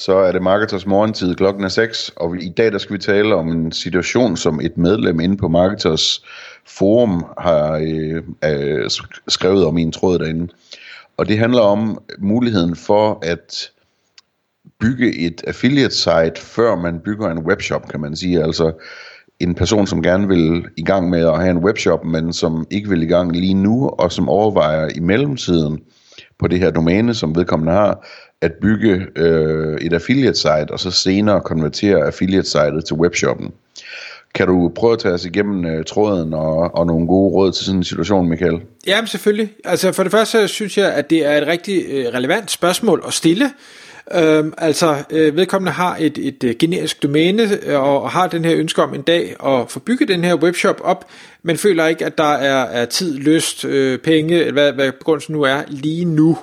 Så er det Marketers morgentid, klokken er 6, og i dag der skal vi tale om en situation, som et medlem inde på Marketers forum har øh, øh, skrevet om i en tråd derinde. Og det handler om muligheden for at bygge et affiliate site, før man bygger en webshop, kan man sige. Altså en person, som gerne vil i gang med at have en webshop, men som ikke vil i gang lige nu, og som overvejer i mellemtiden på det her domæne, som vedkommende har, at bygge øh, et affiliate site, og så senere konvertere affiliate sitet til webshoppen. Kan du prøve at tage os igennem øh, tråden og, og nogle gode råd til sådan en situation, Michael? Ja, selvfølgelig. Altså for det første synes jeg, at det er et rigtig øh, relevant spørgsmål at stille. Øhm, altså øh, vedkommende har et, et, øh, generisk domæne øh, og har den her ønske om en dag at få bygget den her webshop op, men føler ikke, at der er, er tid, lyst, øh, penge, hvad, hvad begrundelsen nu er, lige nu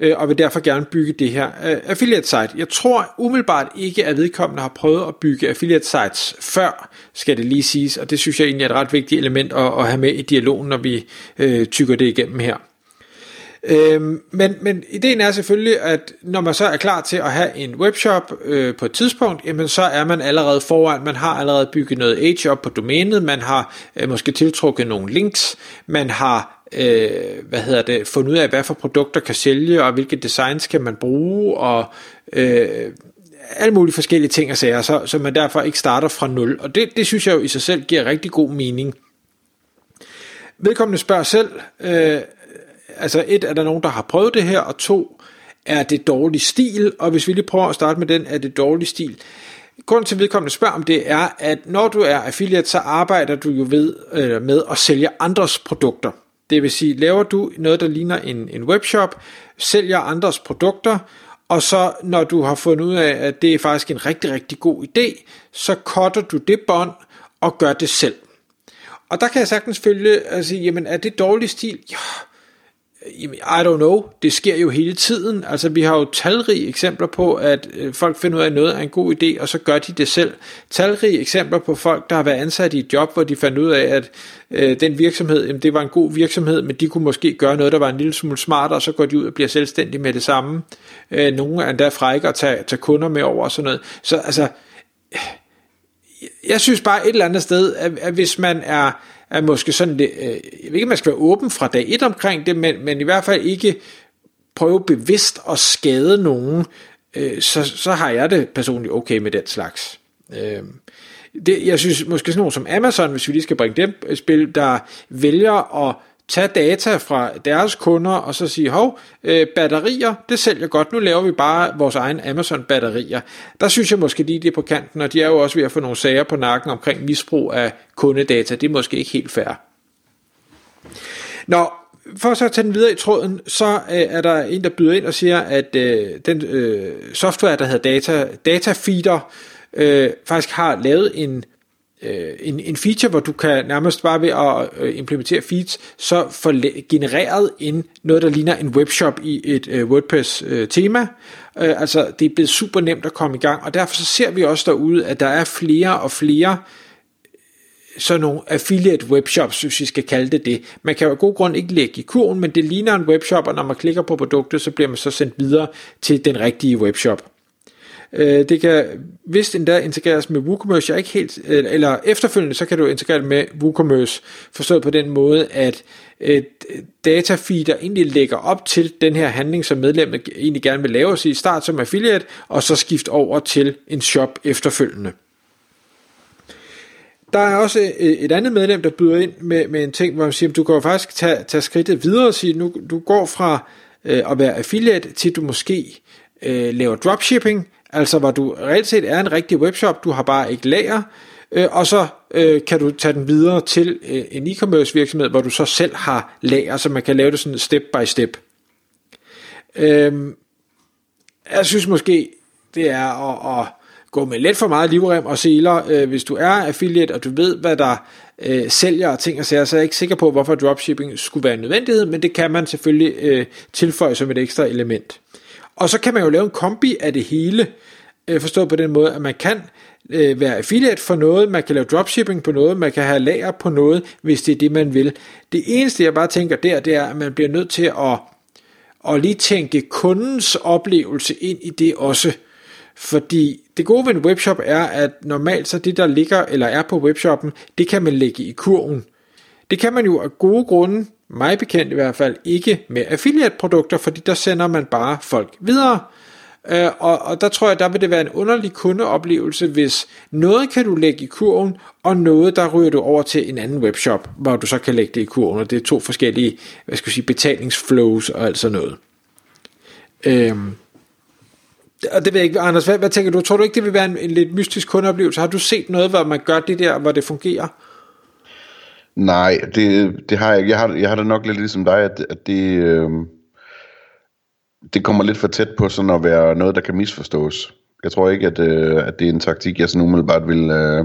øh, og vil derfor gerne bygge det her øh, affiliate site. Jeg tror umiddelbart ikke, at vedkommende har prøvet at bygge affiliate sites før, skal det lige siges, og det synes jeg egentlig er et ret vigtigt element at, at have med i dialogen, når vi øh, tykker det igennem her. Øhm, men, men ideen er selvfølgelig, at når man så er klar til at have en webshop øh, på et tidspunkt, jamen så er man allerede foran, man har allerede bygget noget age op på domænet, man har øh, måske tiltrukket nogle links, man har øh, hvad hedder det, fundet ud af, hvad for produkter kan sælge, og hvilke designs kan man bruge, og øh, alle mulige forskellige ting og sager, så, så man derfor ikke starter fra nul. Og det, det synes jeg jo i sig selv giver rigtig god mening. Vedkommende spørger selv, øh, altså et, er der nogen, der har prøvet det her, og to, er det dårlig stil, og hvis vi lige prøver at starte med den, er det dårlig stil. Grunden til vedkommende spørger om det er, at når du er affiliate, så arbejder du jo ved øh, med at sælge andres produkter. Det vil sige, laver du noget, der ligner en, en webshop, sælger andres produkter, og så når du har fundet ud af, at det er faktisk en rigtig, rigtig god idé, så cutter du det bånd og gør det selv. Og der kan jeg sagtens følge og sige, jamen er det dårlig stil? Ja, i don't know, det sker jo hele tiden. Altså vi har jo talrige eksempler på, at øh, folk finder ud af, at noget er en god idé, og så gør de det selv. Talrige eksempler på folk, der har været ansat i et job, hvor de fandt ud af, at øh, den virksomhed, jamen, det var en god virksomhed, men de kunne måske gøre noget, der var en lille smule smartere, og så går de ud og bliver selvstændige med det samme. Øh, nogle er endda frække at tage, tage kunder med over og sådan noget. Så altså, jeg synes bare et eller andet sted, at, at hvis man er er måske sådan det, øh, jeg ved ikke, man skal være åben fra dag et omkring det, men, men i hvert fald ikke prøve bevidst at skade nogen, øh, så, så har jeg det personligt okay med den slags. Øh, det, jeg synes måske sådan nogen som Amazon, hvis vi lige skal bringe dem spil, der vælger at tage data fra deres kunder og så sige, hov, øh, batterier, det sælger godt, nu laver vi bare vores egen Amazon batterier. Der synes jeg måske lige, det er på kanten, og de er jo også ved at få nogle sager på nakken omkring misbrug af kundedata. Det er måske ikke helt fair. Nå, for så at tage den videre i tråden, så øh, er der en, der byder ind og siger, at øh, den øh, software, der hedder Data, Data Feeder, øh, faktisk har lavet en øh, en, en feature, hvor du kan nærmest bare ved at øh, implementere feeds, så få genereret en, noget, der ligner en webshop i et øh, WordPress-tema. Øh, øh, altså, det er blevet super nemt at komme i gang, og derfor så ser vi også derude, at der er flere og flere øh, sådan nogle affiliate webshops, hvis vi skal kalde det det. Man kan jo af god grund ikke lægge i kurven, men det ligner en webshop, og når man klikker på produktet, så bliver man så sendt videre til den rigtige webshop. Øh, det kan vist endda integreres med WooCommerce, jeg er ikke helt, øh, eller efterfølgende, så kan du integrere det med WooCommerce, forstået på den måde, at øh, et datafeeder egentlig lægger op til den her handling, som medlemmet egentlig gerne vil lave, så i start som affiliate, og så skifte over til en shop efterfølgende. Der er også øh, et andet medlem, der byder ind med, med en ting, hvor man siger, at du kan jo faktisk tage, tage skridtet videre og sige, nu du går fra øh, at være affiliate til du måske øh, laver dropshipping, altså hvor du reelt set er en rigtig webshop, du har bare ikke lager, øh, og så øh, kan du tage den videre til øh, en e-commerce virksomhed, hvor du så selv har lager, så man kan lave det sådan step by step. Øh, jeg synes måske, det er at, at gå med lidt for meget livrem og seler. Øh, hvis du er affiliate, og du ved, hvad der øh, sælger og ting og sager, så er jeg ikke sikker på, hvorfor dropshipping skulle være en nødvendighed, men det kan man selvfølgelig øh, tilføje som et ekstra element. Og så kan man jo lave en kombi af det hele, øh, forstået på den måde, at man kan øh, være affiliate for noget, man kan lave dropshipping på noget, man kan have lager på noget, hvis det er det, man vil. Det eneste, jeg bare tænker der, det er, at man bliver nødt til at, at lige tænke kundens oplevelse ind i det også. Fordi det gode ved en webshop er, at normalt så det, der ligger eller er på webshoppen, det kan man lægge i kurven. Det kan man jo af gode grunde, mig bekendt i hvert fald, ikke med affiliate-produkter, fordi der sender man bare folk videre. Øh, og, og der tror jeg, der vil det være en underlig kundeoplevelse, hvis noget kan du lægge i kurven, og noget der ryger du over til en anden webshop, hvor du så kan lægge det i kurven, og det er to forskellige, hvad skal jeg sige, betalingsflows og alt sådan noget. Øhm, og det ved jeg ikke, Anders, hvad, hvad tænker du? Tror du ikke, det vil være en, en lidt mystisk kundeoplevelse? Har du set noget, hvor man gør det der, hvor det fungerer? Nej, det, det har jeg Jeg har, jeg har det nok lidt ligesom dig, at, at det, øh, det kommer lidt for tæt på sådan at være noget, der kan misforstås. Jeg tror ikke, at, øh, at det er en taktik, jeg sådan umiddelbart vil øh,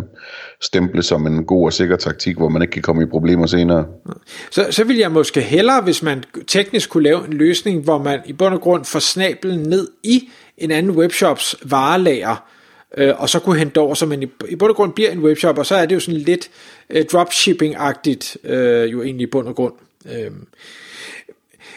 stemple som en god og sikker taktik, hvor man ikke kan komme i problemer senere. Så, så vil jeg måske hellere, hvis man teknisk kunne lave en løsning, hvor man i bund og grund får snablen ned i en anden webshops varelager, øh, og så kunne hente over, så man i, i bund og grund bliver en webshop, og så er det jo sådan lidt øh, dropshipping-agtigt, øh, jo egentlig i bund og grund. Øh.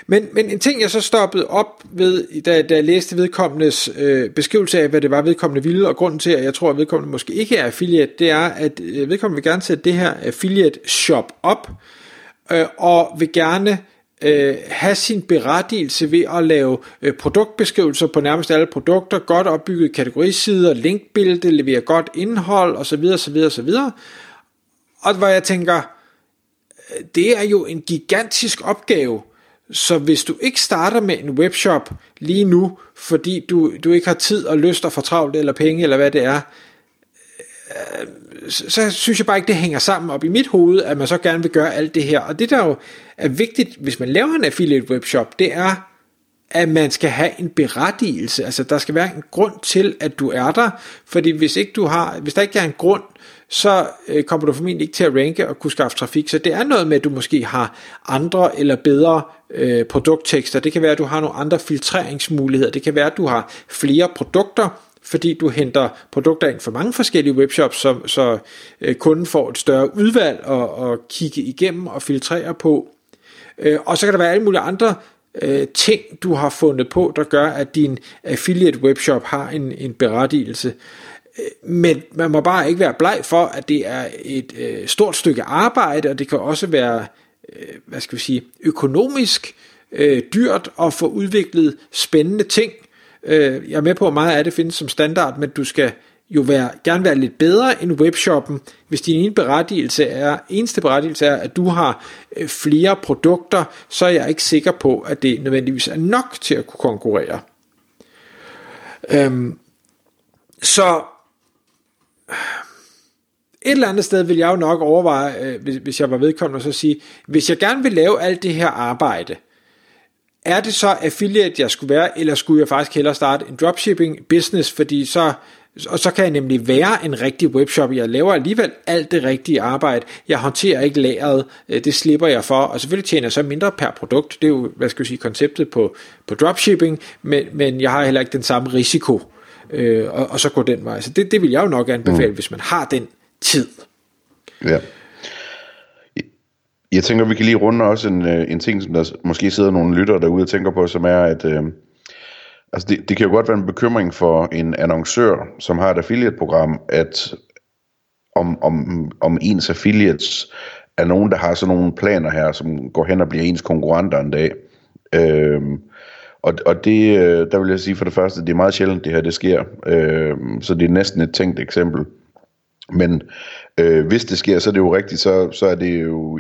Men, men en ting, jeg så stoppede op ved, da, da jeg læste vedkommendes øh, beskrivelse af, hvad det var, vedkommende ville, og grunden til, at jeg tror, at vedkommende måske ikke er affiliate, det er, at øh, vedkommende vil gerne sætte det her affiliate shop op, øh, og vil gerne øh, have sin berettigelse ved at lave øh, produktbeskrivelser på nærmest alle produkter, godt opbygget kategorisider, linkbillede, levere godt indhold osv. osv. osv. Og hvor jeg tænker, øh, det er jo en gigantisk opgave, så hvis du ikke starter med en webshop lige nu, fordi du, du ikke har tid og lyst og fortravlt eller penge eller hvad det er, så synes jeg bare ikke, det hænger sammen op i mit hoved, at man så gerne vil gøre alt det her. Og det der jo er vigtigt, hvis man laver en affiliate webshop, det er, at man skal have en berettigelse. Altså der skal være en grund til, at du er der, fordi hvis ikke du har, hvis der ikke er en grund, så øh, kommer du formentlig ikke til at ranke og kunne skaffe trafik. Så det er noget med, at du måske har andre eller bedre øh, produkttekster. Det kan være, at du har nogle andre filtreringsmuligheder. Det kan være, at du har flere produkter, fordi du henter produkter ind for mange forskellige webshops, så, så øh, kunden får et større udvalg at, at kigge igennem og filtrere på. Øh, og så kan der være alle mulige andre øh, ting, du har fundet på, der gør, at din affiliate webshop har en, en berettigelse. Øh, men man må bare ikke være bleg for, at det er et øh, stort stykke arbejde, og det kan også være, øh, hvad skal vi sige, økonomisk øh, dyrt at få udviklet spændende ting. Øh, jeg er med på, at meget af det findes som standard, men du skal jo være, gerne være lidt bedre end webshoppen, hvis din ene berettigelse er, eneste berettigelse er, at du har øh, flere produkter, så er jeg ikke sikker på, at det nødvendigvis er nok til at kunne konkurrere. Øhm, så et eller andet sted vil jeg jo nok overveje, øh, hvis, hvis jeg var vedkommende, så sige, hvis jeg gerne vil lave alt det her arbejde, er det så affiliate, jeg skulle være, eller skulle jeg faktisk hellere starte en dropshipping business, fordi så, og så kan jeg nemlig være en rigtig webshop. Jeg laver alligevel alt det rigtige arbejde. Jeg håndterer ikke lageret. Øh, det slipper jeg for. Og selvfølgelig tjener jeg så mindre per produkt. Det er jo, hvad skal jeg sige, konceptet på, på dropshipping. Men, men jeg har heller ikke den samme risiko. Øh, og, og så går den vej. Så det, det vil jeg jo nok anbefale, mm. hvis man har den tid. Ja. Jeg tænker, vi kan lige runde også en, øh, en ting, som der måske sidder nogle lyttere derude og tænker på, som er, at øh, altså det, det kan jo godt være en bekymring for en annoncør, som har et affiliate-program, at om, om, om ens affiliates er nogen, der har sådan nogle planer her, som går hen og bliver ens konkurrenter en dag. Øh, og, og det, øh, der vil jeg sige for det første, det er meget sjældent, det her det sker. Øh, så det er næsten et tænkt eksempel. Men øh, hvis det sker, så er det jo rigtigt, så, så er det jo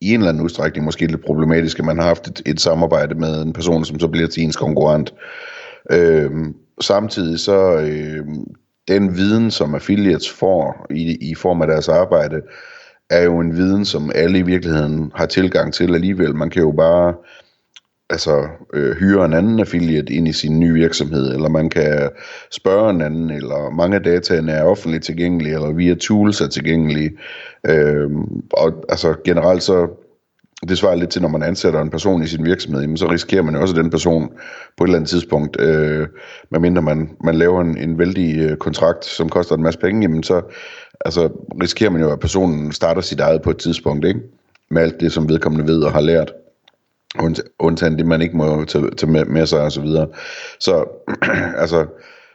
i en eller anden udstrækning måske lidt problematisk, at man har haft et, et samarbejde med en person, som så bliver til ens konkurrent. Øh, samtidig så øh, den viden, som affiliates får i, i form af deres arbejde, er jo en viden, som alle i virkeligheden har tilgang til alligevel. Man kan jo bare altså øh, hyre en anden affiliate ind i sin nye virksomhed, eller man kan spørge en anden, eller mange af dataene er offentligt tilgængelige, eller via tools er tilgængelige. Øh, og altså generelt så, det svarer lidt til, når man ansætter en person i sin virksomhed, jamen, så risikerer man jo også, at den person på et eller andet tidspunkt, øh, medmindre man, man laver en, en vældig øh, kontrakt, som koster en masse penge, jamen så altså, risikerer man jo, at personen starter sit eget på et tidspunkt, ikke? med alt det, som vedkommende ved og har lært undtagen det, man ikke må tage, tage med, med sig og så videre. Så altså,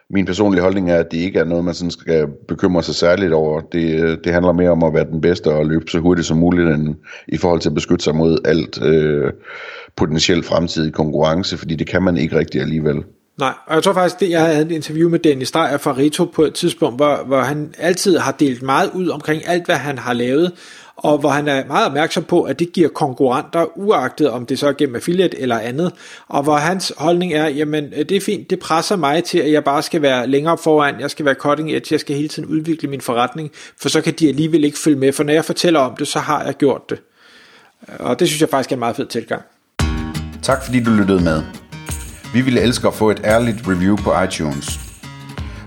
min personlige holdning er, at det ikke er noget, man sådan skal bekymre sig særligt over. Det, det handler mere om at være den bedste og løbe så hurtigt som muligt, end i forhold til at beskytte sig mod alt øh, potentielt fremtidig konkurrence, fordi det kan man ikke rigtig alligevel. Nej, og jeg tror faktisk, det, jeg havde et interview med Dennis Dreyer fra Rito på et tidspunkt, hvor, hvor han altid har delt meget ud omkring alt, hvad han har lavet, og hvor han er meget opmærksom på, at det giver konkurrenter, uagtet om det så er gennem affiliate eller andet, og hvor hans holdning er, jamen øh, det er fint, det presser mig til, at jeg bare skal være længere foran, jeg skal være cutting edge, jeg skal hele tiden udvikle min forretning, for så kan de alligevel ikke følge med, for når jeg fortæller om det, så har jeg gjort det. Og det synes jeg faktisk er en meget fed tilgang. Tak fordi du lyttede med. Vi ville elske at få et ærligt review på iTunes.